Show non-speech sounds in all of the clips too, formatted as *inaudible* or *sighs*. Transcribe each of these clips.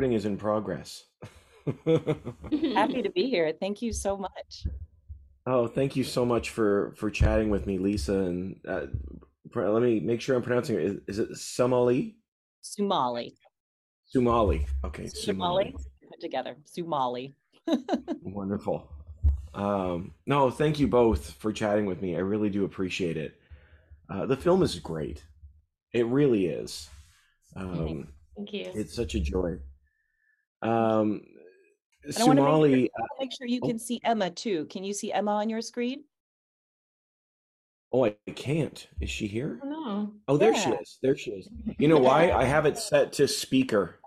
recording is in progress. Happy to be here. Thank you so much. Oh, thank you so much for for chatting with me, Lisa. And uh, let me make sure I'm pronouncing it. Is, is it Somali? Somali. Somali. Okay, Somali. Put together. Somali. *laughs* Wonderful. Um, no, thank you both for chatting with me. I really do appreciate it. Uh, the film is great. It really is. Um, thank you. It's such a joy. Um, I want to make, sure, make sure you oh. can see Emma too. Can you see Emma on your screen? Oh, I can't. Is she here? Oh, no. Oh, there yeah. she is. There she is. *laughs* You know why? I have it set to speaker.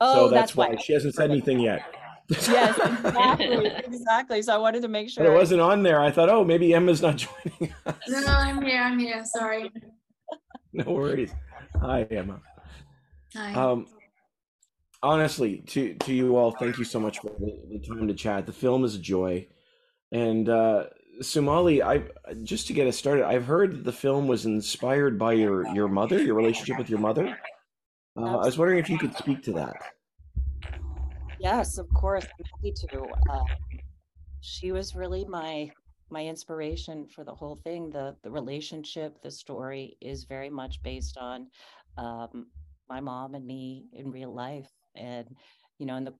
Oh, so that's, that's why. why. She hasn't said anything yet. yes, exactly. *laughs* exactly. So I wanted to make sure. But it wasn't on there. I thought, oh, maybe Emma's not *laughs* joining us. No, I'm here. I'm here. Sorry. no worries. Hi, Emma. Hi. Um, honestly, to to you all, thank you so much for the, time to chat. The film is a joy, and uh, Somali, I just to get us started, I've heard that the film was inspired by your your mother, your relationship with your mother. Uh, I was wondering if you could speak to that. Yes, of course, I'm happy to. Uh, she was really my my inspiration for the whole thing. the The relationship, the story is very much based on um, my mom and me in real life and you know and the,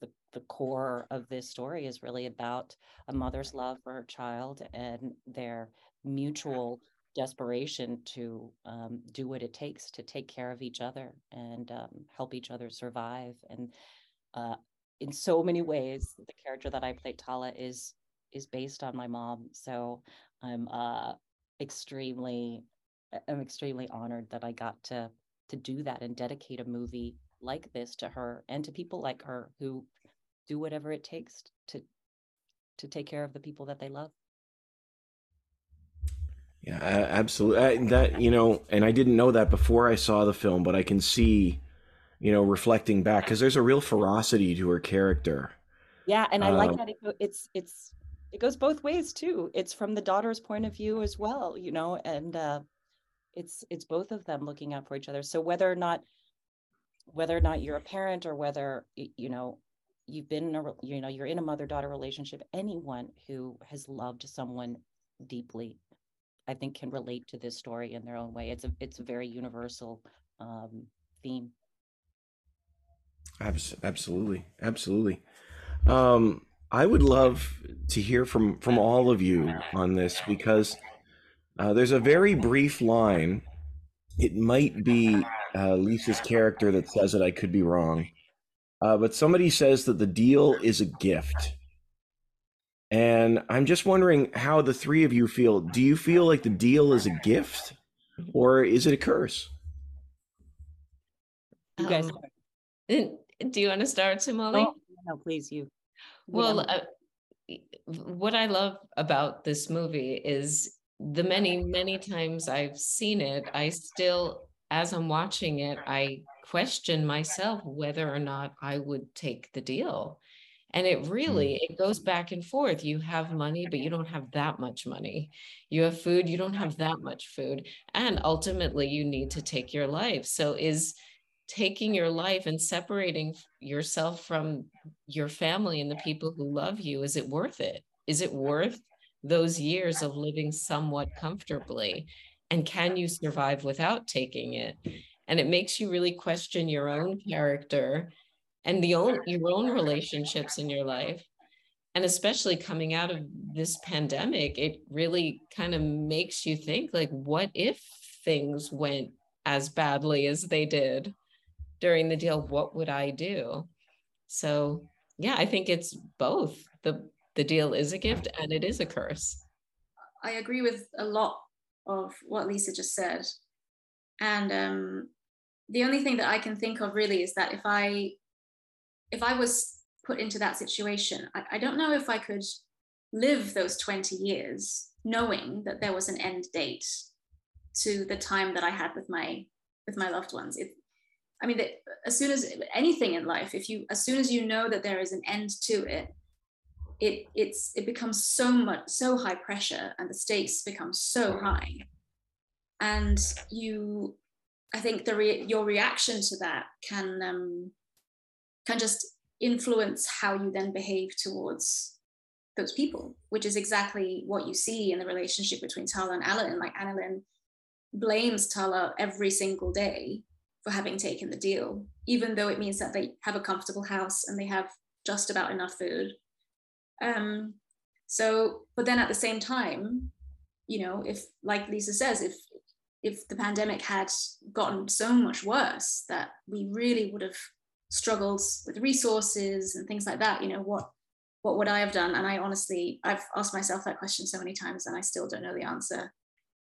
the the core of this story is really about a mother's love for her child and their mutual desperation to um, do what it takes to take care of each other and um, help each other survive. And uh, in so many ways the character that i play tala is is based on my mom. So i'm uh, extremely i'm extremely honored that i got to to do that and dedicate a movie like this to her and to people like her who do whatever it takes to to take care of the people that they love. Yeah absolutely that you know and i didn't know that before i saw the film but i can see you know reflecting back because there's a real ferocity to her character. Yeah and i um, like that it, it's it's it goes both ways too. It's from the daughter's point of view as well you know and uh it's it's both of them looking out for each other. So whether or not whether or not you're a parent or whether you know you've been in a you know you're in a mother daughter relationship anyone who has loved someone deeply i think can relate to this story in their own way. It's a it's a very universal um, theme. Absolutely absolutely. Um, i would love to hear from from all of you on this because uh, there's a very brief line. It might be uh, Lisa's character that says it. I could be wrong. Uh, but somebody says that the deal is a gift. And I'm just wondering how the three of you feel. Do you feel like the deal is a gift or is it a curse? You guys. Um, *laughs* do you want to start, Somali? No, no, please, you. Well, uh, what I love about this movie is the many, many times I've seen it, I still as I'm watching it, I question myself whether or not I would take the deal. And it really mm. it goes back and forth. You have money, but you don't have that much money. You have food, you don't have that much food. And ultimately you need to take your life. So is taking your life and separating yourself from your family and the people who love you, is it worth it? Is it worth those years of living somewhat comfortably? And can you survive without taking it? And it makes you really question your own character and the own your own relationships in your life. And especially coming out of this pandemic it really kind of makes you think like what if things went as badly as they did during the deal? What would i do? So yeah i think it's both. The the deal is a gift and it is a curse. I agree with a lot of what Lisa just said. And um, the only thing that I can think of really is that if I if I was put into that situation, I, I don't know if I could live those 20 years knowing that there was an end date to the time that I had with my with my loved ones. It, I mean, as soon as anything in life, if you as soon as you know that there is an end to it, it it's it becomes so much so high pressure and the stakes become so high and you i think the re- your reaction to that can um can just influence how you then behave towards those people, which is exactly what you see in the relationship between Tala and Annalyn. Like Annalyn blames Tala every single day for having taken the deal, even though it means that they have a comfortable house and they have just about enough food. Um, so, but then at the same time, you know, if like Lisa says, if if the pandemic had gotten so much worse that we really would have struggled with resources and things like that, you know, what what would I have done? And I honestly, I've asked myself that question so many times and I still don't know the answer.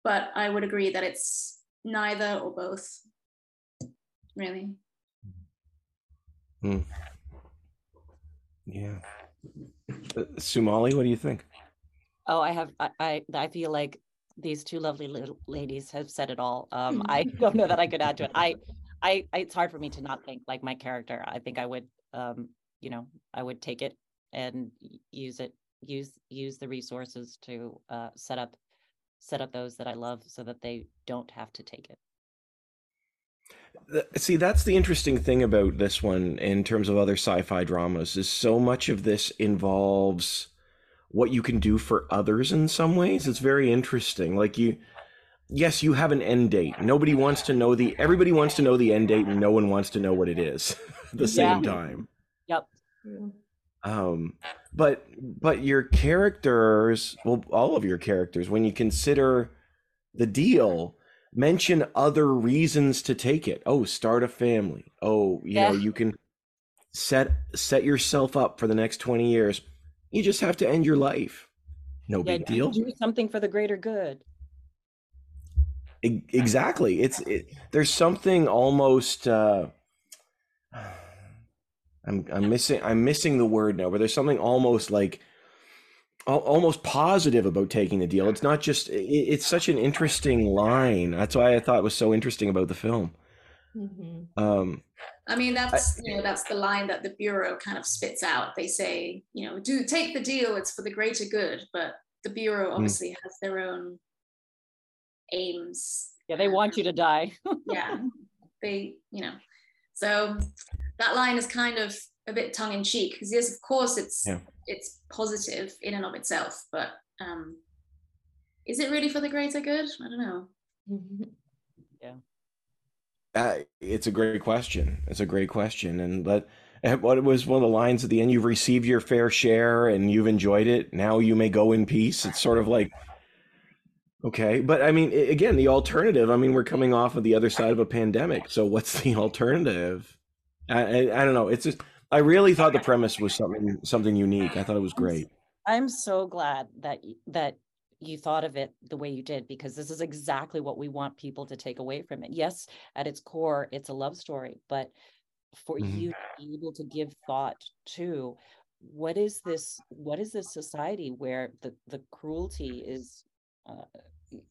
But I would agree that it's neither or both, really. Hmm. Yeah. Somali, what do you think? Oh, I have, I, I, I feel like these two lovely little ladies have said it all. Um, I don't know that I could add to it. I, I, I, it's hard for me to not think like my character. I think I would, um, you know, I would take it and use it, use, use the resources to, uh, set up, set up those that I love so that they don't have to take it. See, that's the interesting thing about this one in terms of other sci-fi dramas is so much of this involves what you can do for others in some ways. It's very interesting. Like you yes, you have an end date. Nobody wants to know the everybody wants to know the end date and no one wants to know what it is *laughs* at the same Yeah. time. Yep. Um, but but your characters, well, all of your characters, when you consider the deal, mention other reasons to take it. Oh, start a family. Oh, you know, Yeah. you can set set yourself up for the next twenty years. You just have to end your life. No Yeah, big deal. Do something for the greater good. Exactly. It's it, there's something almost. Uh, *sighs* I'm I'm missing I'm missing the word now, but there's something almost like almost positive about taking the deal. It's not just. It, it's such an interesting line. That's why I thought it was so interesting about the film. Mhm. Um, I mean, that's you know that's the line that the bureau kind of spits out. They say, you know, do take the deal. It's for the greater good. But the bureau obviously has their own aims. Yeah, they want you to die. Yeah, *laughs* they, you know, so that line is kind of a bit tongue in cheek because yes, of course, it's Yeah. it's positive in and of itself, but um, is it really for the greater good? I don't know. yeah. uh, it's a great question. It's a great question, and but uh, what was one of the lines at the end? You've received your fair share, and you've enjoyed it. Now you may go in peace. It's sort of like. Okay, but I mean, again, the alternative. I mean, we're coming off of the other side of a pandemic, so what's the *laughs* alternative? I, I, I don't know. It's just I really thought the premise was something something unique. I thought it was great. I'm so glad that that you thought of it the way you did because this is exactly what we want people to take away from it. Yes, at its core, it's a love story, but for Mhm. you to be able to give thought to what is this what is this society where the the cruelty is uh,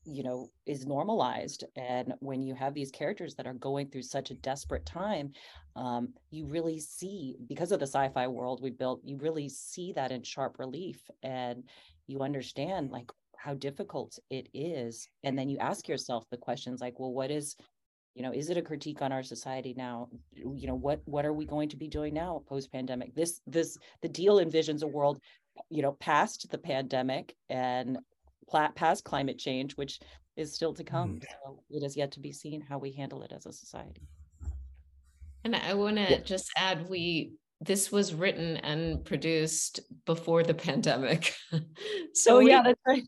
you know is normalized and when you have these characters that are going through such a desperate time um, you really see because of the sci-fi world we built you really see that in sharp relief and you understand like how difficult it is and then you ask yourself the questions like well what is you know is it a critique on our society now? You know what what are we going to be doing now post pandemic this this the deal envisions a world you know past the pandemic and past climate change which is still to come mm. so it is yet to be seen how we handle it as a society And I want to just add, we, this was written and produced before the pandemic. *laughs* So oh yeah that's right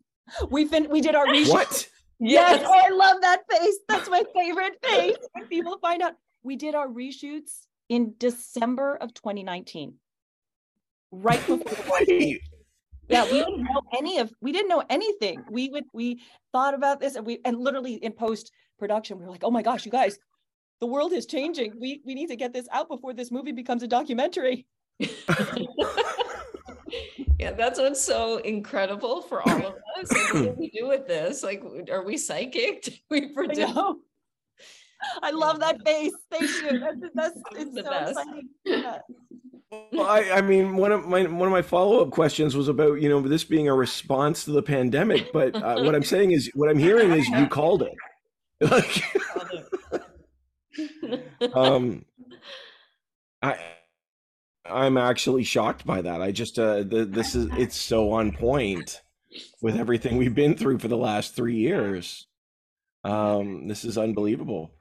we fin- we did our *laughs* research What? Yes. Oh, I love that face. That's my favorite face. When people find out we did our reshoots in December of 2019. Right before the *laughs* war. Wait. Yeah, we didn't know any of we didn't know anything. We would we thought about this and we and literally in post production we were like, "Oh my gosh, you guys, the world is changing. We we need to get this out before this movie becomes a documentary." *laughs* yeah, that's what's so incredible for all of us. Like, what do we do with this? Like, are we psychic? Do we I predict? I love that face. Thank you. That's, that's *laughs* it's The so best. exciting. Yeah. Well, I, I mean, one of my one of my follow up questions was about you know this being a response to the pandemic, but uh, what I'm saying is, what I'm hearing is you called it. *laughs* Um, I I'm actually shocked by that. I just uh, the, this is it's so on point with everything we've been through for the last three years. Um, this is unbelievable.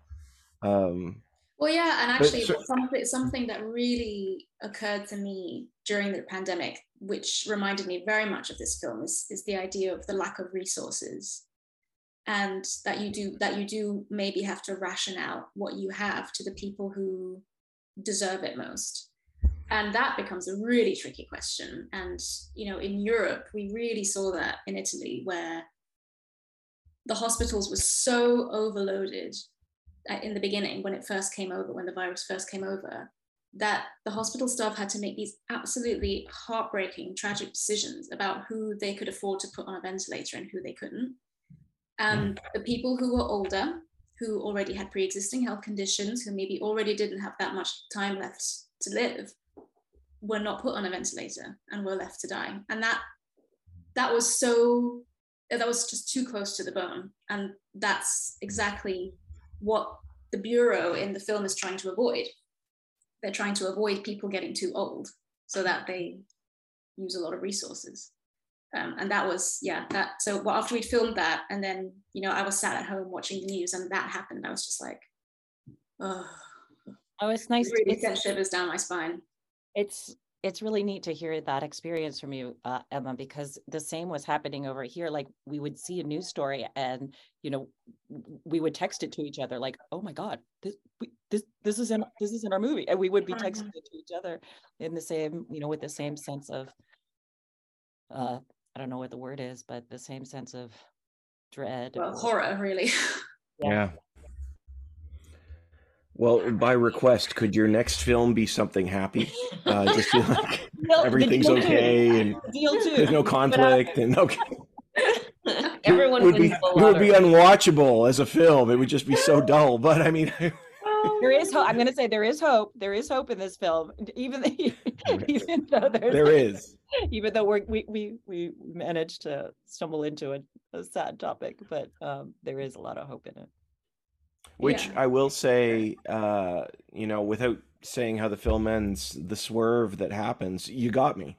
Um, well, yeah, and actually, so- something something that really occurred to me during the pandemic, which reminded me very much of this film, is is the idea of the lack of resources, and that you do that you do maybe have to ration out what you have to the people who deserve it most, and that becomes a really tricky question. And you know, in Europe, we really saw that in Italy, where the hospitals were so overloaded in the beginning when it first came over, when the virus first came over, that the hospital staff had to make these absolutely heartbreaking, tragic decisions about who they could afford to put on a ventilator and who they couldn't. And the people who were older, who already had pre existing health conditions, who maybe already didn't have that much time left to live, were not put on a ventilator and were left to die. And that that was so that was just too close to the bone. And that's exactly what the bureau in the film is trying to avoid. They're trying to avoid people getting too old so that they use a lot of resources. Um, and that was, yeah, that. So well, after we'd filmed that, and then, you know, I was sat at home watching the news and that happened. I was just like, oh, Oh, it's nice. it really it's- sent shivers down my spine. it's it's really neat to hear that experience from you uh, emma because the same was happening over here like we would see a news story and you know we would text it to each other like oh my god this we, this this is in this is in our movie and we would be texting it to each other in the same you know with the same sense of uh i don't know what the word is but the same sense of dread Well, or- horror, really. *laughs* Yeah. yeah. Well, by request, could your next film be something happy? Uh, *laughs* just feel like Deal- everything's deal too. okay and deal too there's no conflict and okay. *laughs* Everyone it would be it would be unwatchable as a film. It would just be so dull. But I mean, *laughs* there is hope i'm going to say there is hope there is hope in this film even even though there's there is. even though we're, we we we managed to stumble into a, a sad topic, but um, there is a lot of hope in it. Which Yeah. I will say, uh, you know, without saying how the film ends, the swerve that happens, you got me.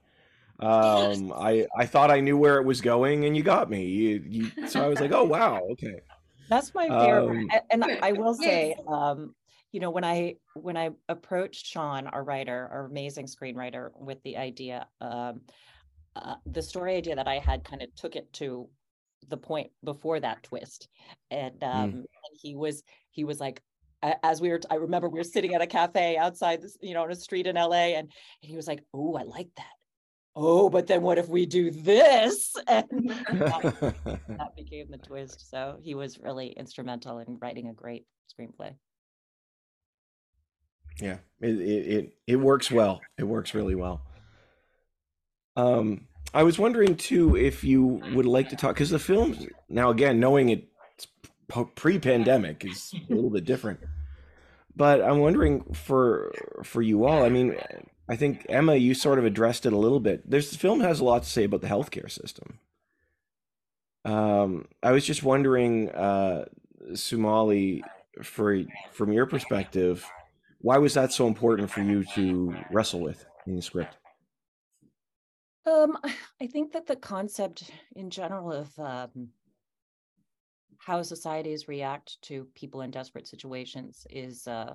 Um, *laughs* I I thought I knew where it was going, and you got me. You, you so I was like, oh wow, okay. That's my favorite, Um, and I will say, Yes. um, you know, when I when I approached Sean, our writer, our amazing screenwriter, with the idea, um, uh, the story idea that I had kind of took it to the point before that twist, and um, and he was he was like. As we were, I remember we were sitting at a cafe outside, this, you know, on a street in LA, and, and he was like, "Oh, I like that." Oh, but then what if we do this? *laughs* And that, *laughs* that became the twist. So he was really instrumental in writing a great screenplay. Yeah, it, it it it works well. It works really well. Um, I was wondering too if you would like to talk because the film now again knowing it's pre-pandemic is a little bit different, but I'm wondering for for you all. I mean, I think Emma, you sort of addressed it a little bit. This film has a lot to say about the healthcare system. Um, I was just wondering, uh, Somali, for from your perspective why was that so important for you to wrestle with in the script? Um, I think that the concept in general of um, how societies react to people in desperate situations is uh,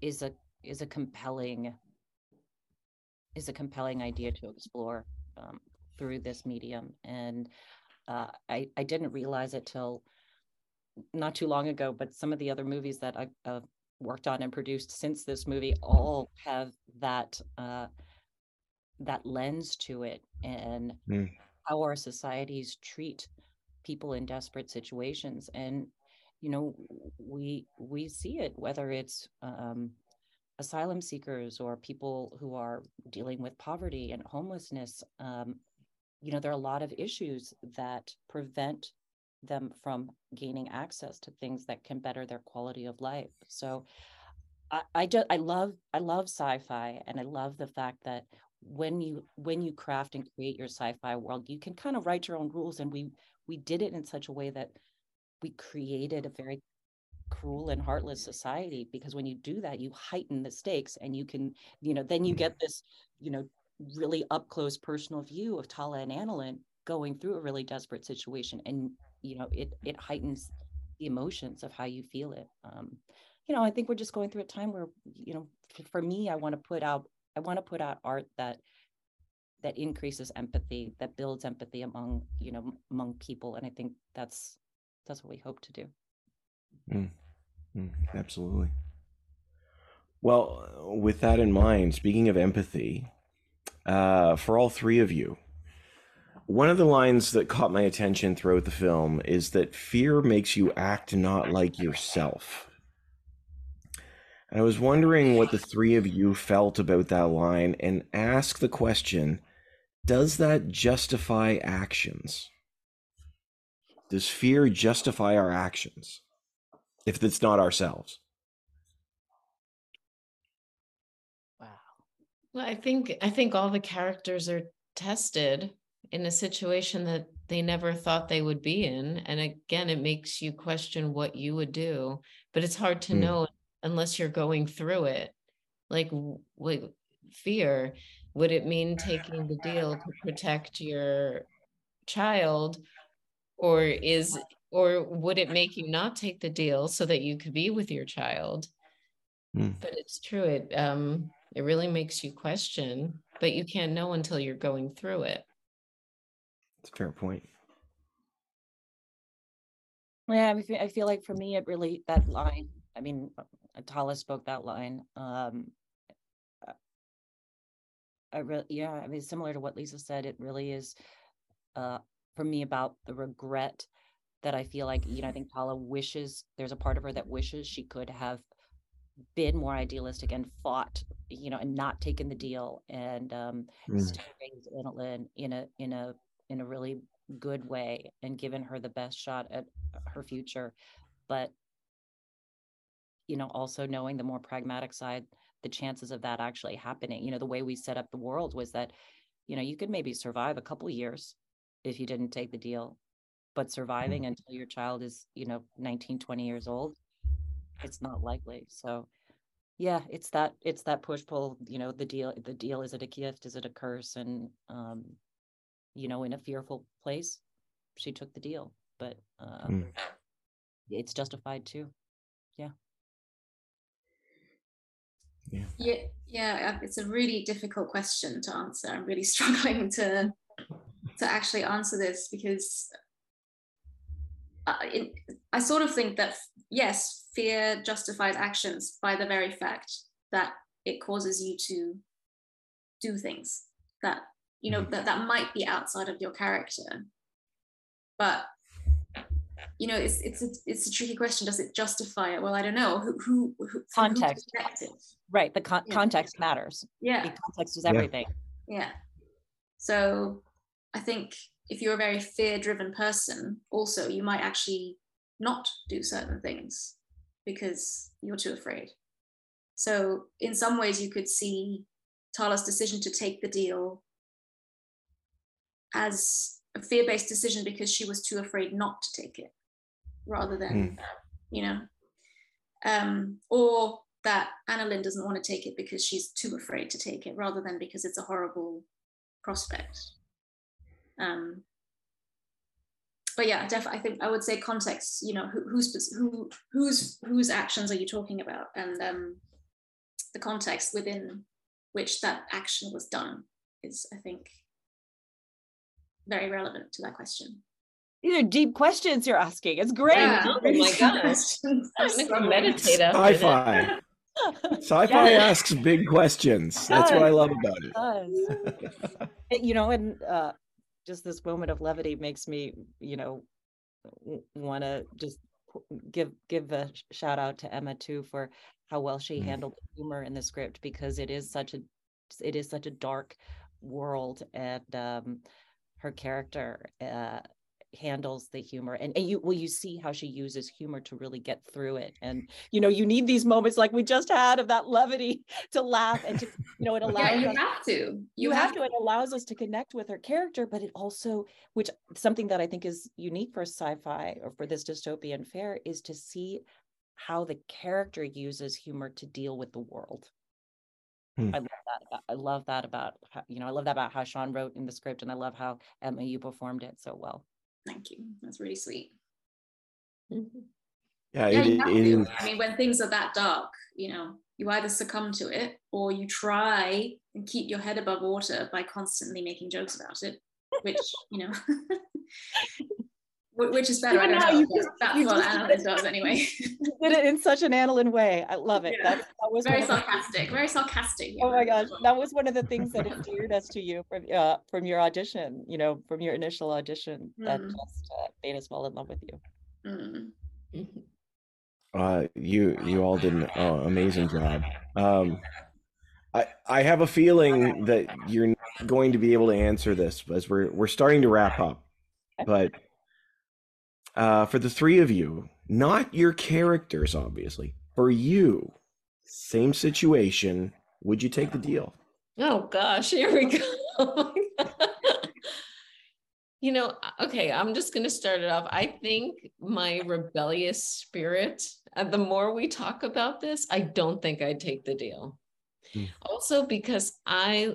is a is a compelling is a compelling idea to explore um, through this medium, and uh, I I didn't realize it till not too long ago, but some of the other movies that I've worked on and produced since this movie all have that uh, that lens to it and Mm. how our societies treat people in desperate situations and you know we we see it whether it's um, asylum seekers or people who are dealing with poverty and homelessness um, you know there are a lot of issues that prevent them from gaining access to things that can better their quality of life so i i just i love i love sci-fi and i love the fact that when you when you craft and create your sci-fi world you can kind of write your own rules and we we did it in such a way that we created a very cruel and heartless society because when you do that you heighten the stakes and you can you know then you get this you know really up close personal view of Tala and Annalyn going through a really desperate situation and you know it it heightens the emotions of how you feel it. Um you know i think we're just going through a time where you know for me i want to put out i want to put out art that that increases empathy that builds empathy among you know among people and i think that's that's what we hope to do Mm, mm, absolutely. Well, with that in mind, speaking of empathy, uh, for all three of you, one of the lines that caught my attention throughout the film is that fear makes you act not like yourself. And I was wondering what the three of you felt about that line and ask the question Does that justify actions? Does fear justify our actions if it's not ourselves? wow Well, I think I think all the characters are tested in a situation that they never thought they would be in. And again, it makes you question what you would do, but it's hard to Hmm. know unless you're going through it. Like, w- like fear, would it mean taking the deal to protect your child? Or is, or would it make you not take the deal so that you could be with your child? Hmm. But it's true, it, um, it really makes you question, but you can't know until you're going through it. It's a fair point. yeah I feel, like for me it really that line i mean Tala spoke that line um uh, I really, yeah, I mean, similar to what Lisa said, it really is, uh, for me about the regret that I feel like, you know, I think *laughs* Tala wishes, there's a part of her that wishes she could have been more idealistic and fought, you know, and not taken the deal and, um, Mm. still in a, in a, in a really good way and given her the best shot at her future. But, you know, also knowing the more pragmatic side, the chances of that actually happening, you know, the way we set up the world was that, you know, you could maybe survive a couple years if you didn't take the deal, but surviving until your child is, you know, 19, 20 years old, it's not likely. So yeah, it's that, it's that push pull, you know, the deal, the deal, is it a gift? Is it a curse? And, um, you know, in a fearful place, she took the deal, but, uh, Mm. it's justified too. Yeah, yeah, uh, it's a really difficult question to answer. I'm really *laughs* struggling to to actually answer this because I, it, I sort of think that yes, fear justifies actions by the very fact that it causes you to do things that you know Mhm. that that might be outside of your character, but you know it's it's a, it's a tricky question. Does it justify it? Well, I don't know. Who who, who Context. Right. The con- Yeah. context matters. Yeah. The context is Yeah. everything. Yeah. So I think if you're a very fear driven person, also, you might actually not do certain things because you're too afraid. So, in some ways, you could see Tala's decision to take the deal as a fear based decision because she was too afraid not to take it rather than, you know, um, or that Annalyn doesn't want to take it because she's too afraid to take it rather than because it's a horrible prospect. Um, but yeah, definitely, I think I would say context. You know, who, who's who whose whose actions are you talking about, and um, the context within which that action was done is, I think, very relevant to that question. These are deep questions you're asking. It's great. Yeah. Oh my gosh. *laughs* I'm gonna go meditate after. Sci-fi. Sci-fi Yeah. asks big questions. That's what I love about it. It- *laughs* you know, and uh, just this moment of levity makes me, you know, want to just give give a shout out to Emma too for how well she Mm. handled the humor in the script because it is such a it is such a dark world and um, her character uh, handles the humor and, and you will you see how she uses humor to really get through it and you know you need these moments like we just had of that levity *laughs* to laugh and to you know it *laughs* allows Yeah, you us have to. you have to it allows us to connect with her character but it also which something that i think is unique for sci-fi or for this dystopian fare is to see how the character uses humor to deal with the world. Hmm. I love that. About, I love that about you know I love that about how Sean wrote in the script, and I love how Emma you performed it so well. Thank you. That's really sweet. Mhm. Yeah, Yeah, it, you it I mean, when things are that dark, you know, you either succumb to it or you try and keep your head above water by constantly making jokes about it, which, you know, wh- *laughs* which is better. I Even don't now know. you just- That's you what just- Annalyn does anyway. *laughs* You did *laughs* it in such an Annalyn way. I love it. Yeah. That, that was very one of the- sarcastic, very sarcastic. Oh my gosh, *laughs* that was one of the things that endeared us to you from uh from your audition. You know, from your initial audition that Mm. just uh, made us fall in love with you. Mm. Mhm. Uh, you you all did an uh, amazing job. Um, I I have a feeling that you're not going to be able to answer this as we're we're starting to wrap up. But uh, for the three of you, not your characters, obviously, for you, same situation. Would you take the deal? Oh gosh, here we go. *laughs* Oh you know, uh, okay, I'm just going to start it off. I think my rebellious spirit, and the more we talk about this, I don't think I'd take the deal. Hmm. Also, because I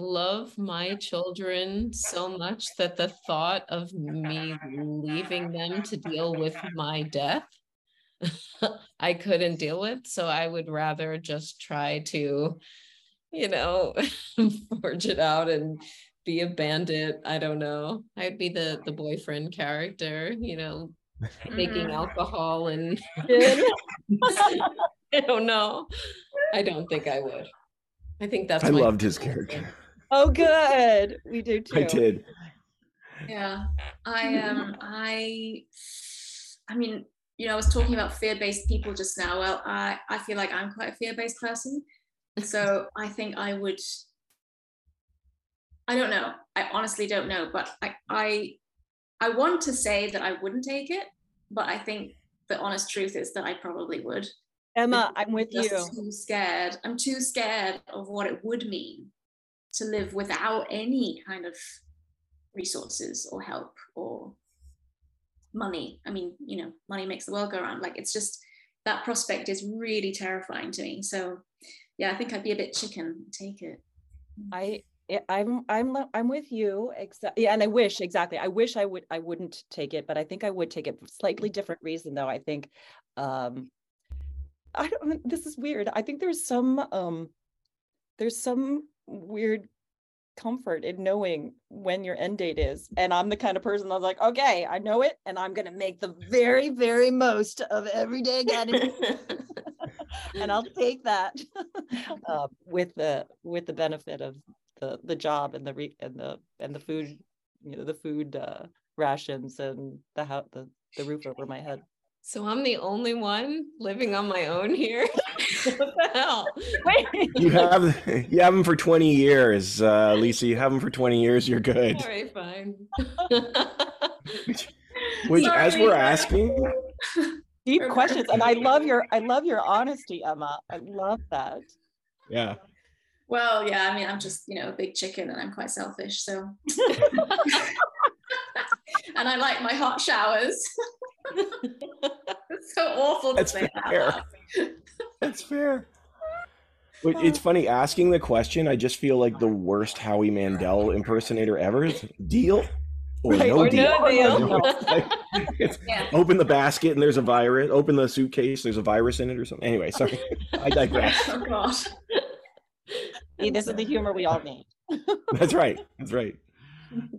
love my children so much that the thought of me leaving them to deal with my death, *laughs* I couldn't deal with. So I would rather just try to you know, *laughs* forge it out and be a bandit. I don't know. I'd be the the boyfriend character, you know, making Mhm. alcohol and *laughs* I don't know. I don't think I would. I think that's I loved his character. Oh, good. We do *laughs* too. I did. Yeah, I um I I mean, you know, I was talking about fear-based people just now. Well, I I feel like I'm quite a fear-based person. So I think I would I don't know. I honestly don't know, but I I I want to say that I wouldn't take it, but I think the honest truth is that I probably would. Emma, I'm with just you. too scared. I'm too scared of what it would mean to live without any kind of resources or help or money. I mean, you know, money makes the world go round. Like it's just that prospect is really terrifying to me. So yeah, I think I'd be a bit chicken. Take it. I I- I'm I'm I'm with you. Exa- yeah, and I wish exactly. I wish I would I wouldn't take it, but I think I would take it for slightly different reason though. I think um I don't this is weird. I think there's some um there's some weird comfort in knowing when your end date is. And I'm the kind of person that's like, okay, I know it and I'm gonna make the very, very most of every day *laughs* and I'll take that *laughs* uh, with the with the benefit of the the job and the re- and the and the food, you know, the food uh, rations and the how the the roof over my head. So I'm the only one living on my own here. *laughs* *laughs* what the hell? You *laughs* have you have them for twenty years, uh, Lisa. You have them for twenty years. You're good. All right, fine. Which, as Sorry, we're asking, Deep questions, and I love your I love your honesty, Emma. I love that. yeah, Well, yeah, I mean, I'm just, you know, a big chicken and I'm quite selfish. So, and I like my hot showers. *laughs* it's so awful to That's say fair. out loud. *laughs* that's fair. But it's funny asking the question. I just feel like the worst Howie Mandel impersonator ever. is Deal or Right, no or deal. no deal. *laughs* You know, like, Yeah. open the basket and there's a virus. Open the suitcase, there's a virus in it or something. Anyway, sorry, I digress. Oh, God. See, this is the humor we all need. That's right. That's right.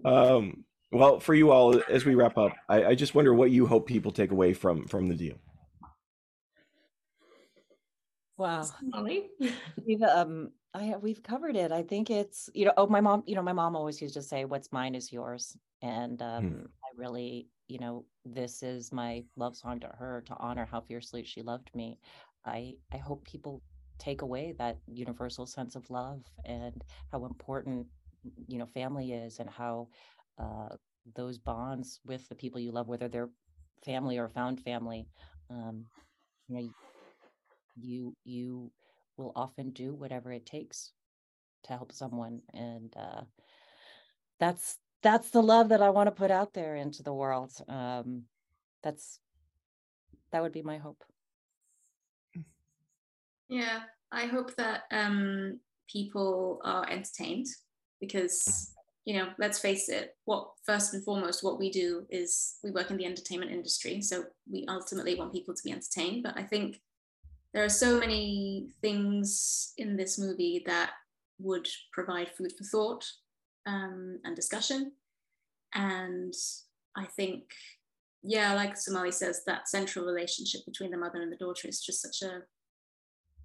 Um, well, for you all, as we wrap up, I, I just wonder what you hope people take away from from the deal. Wow. Molly? *laughs* We've um I we've covered it. I think it's you know, oh my mom, you know, my mom always used to say, What's mine is yours. And um I really, you know, this is my love song to her to honor how fiercely she loved me. I I hope people take away that universal sense of love and how important you know family is and how uh those bonds with the people you love, whether they're family or found family, um, you know, you you will often do whatever it takes to help someone and uh that's that's the love that i want to put out there into the world um that's that would be my hope. Yeah, I hope that um, people are entertained because, you know, let's face it, what first and foremost, what we do is we work in the entertainment industry. So we ultimately want people to be entertained. But I think there are so many things in this movie that would provide food for thought um, and discussion. And I think, yeah, like Somali says, that central relationship between the mother and the daughter is just such a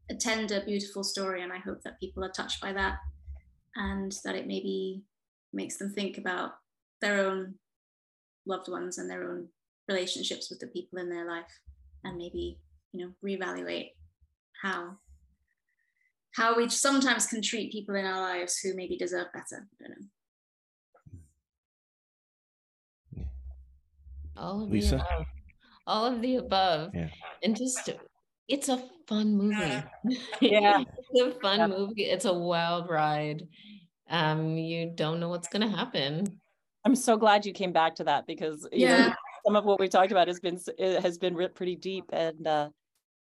a tender, beautiful story, and I hope that people are touched by that, and that it maybe makes them think about their own loved ones and their own relationships with the people in their life, and maybe you know reevaluate how how we sometimes can treat people in our lives who maybe deserve better. I don't know. All of Lisa? the above. All of the above. Yeah. And just it's a fun movie. Yeah. *laughs* it's a fun Yeah. movie. It's a wild ride. Um, you don't know what's gonna happen. I'm so glad you came back to that because you know Yeah. some of what we talked about has been it has been re- pretty deep and uh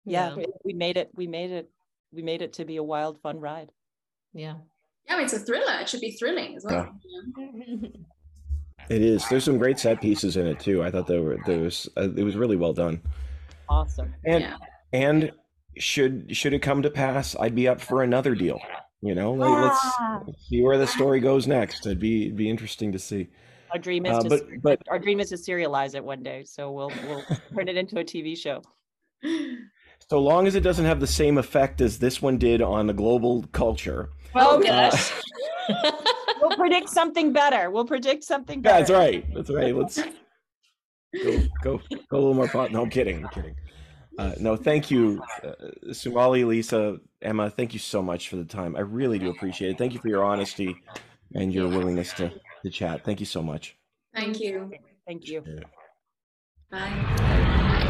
yeah, Yeah. we- we made it we made it we made it to be a wild fun ride. Yeah. Yeah, I mean, it's a thriller. It should be thrilling as well. Yeah. It is. There's some great set pieces in it too. I thought there were there was uh, it was really well done. Awesome. And Yeah. and should should it come to pass, I'd be up for another deal. You know, like let's Ah. see where the story *laughs* goes next. It'd be it'd be interesting to see. Our dream is Uh, to but s- but our dream is to serialize it one day. So we'll we'll turn it into a TV show. *laughs* so long as it doesn't have the same effect as this one did on the global culture. Oh uh, *laughs* we'll predict something better. We'll predict something better. That's right. That's right. Let's go go go a little more pot. No, I'm kidding. I'm kidding. Uh, no, thank you, uh, Somali, Lisa, Emma. Thank you so much for the time. I really do appreciate it. Thank you for your honesty and your willingness to to chat. Thank you so much. Thank you. Thank you. Bye.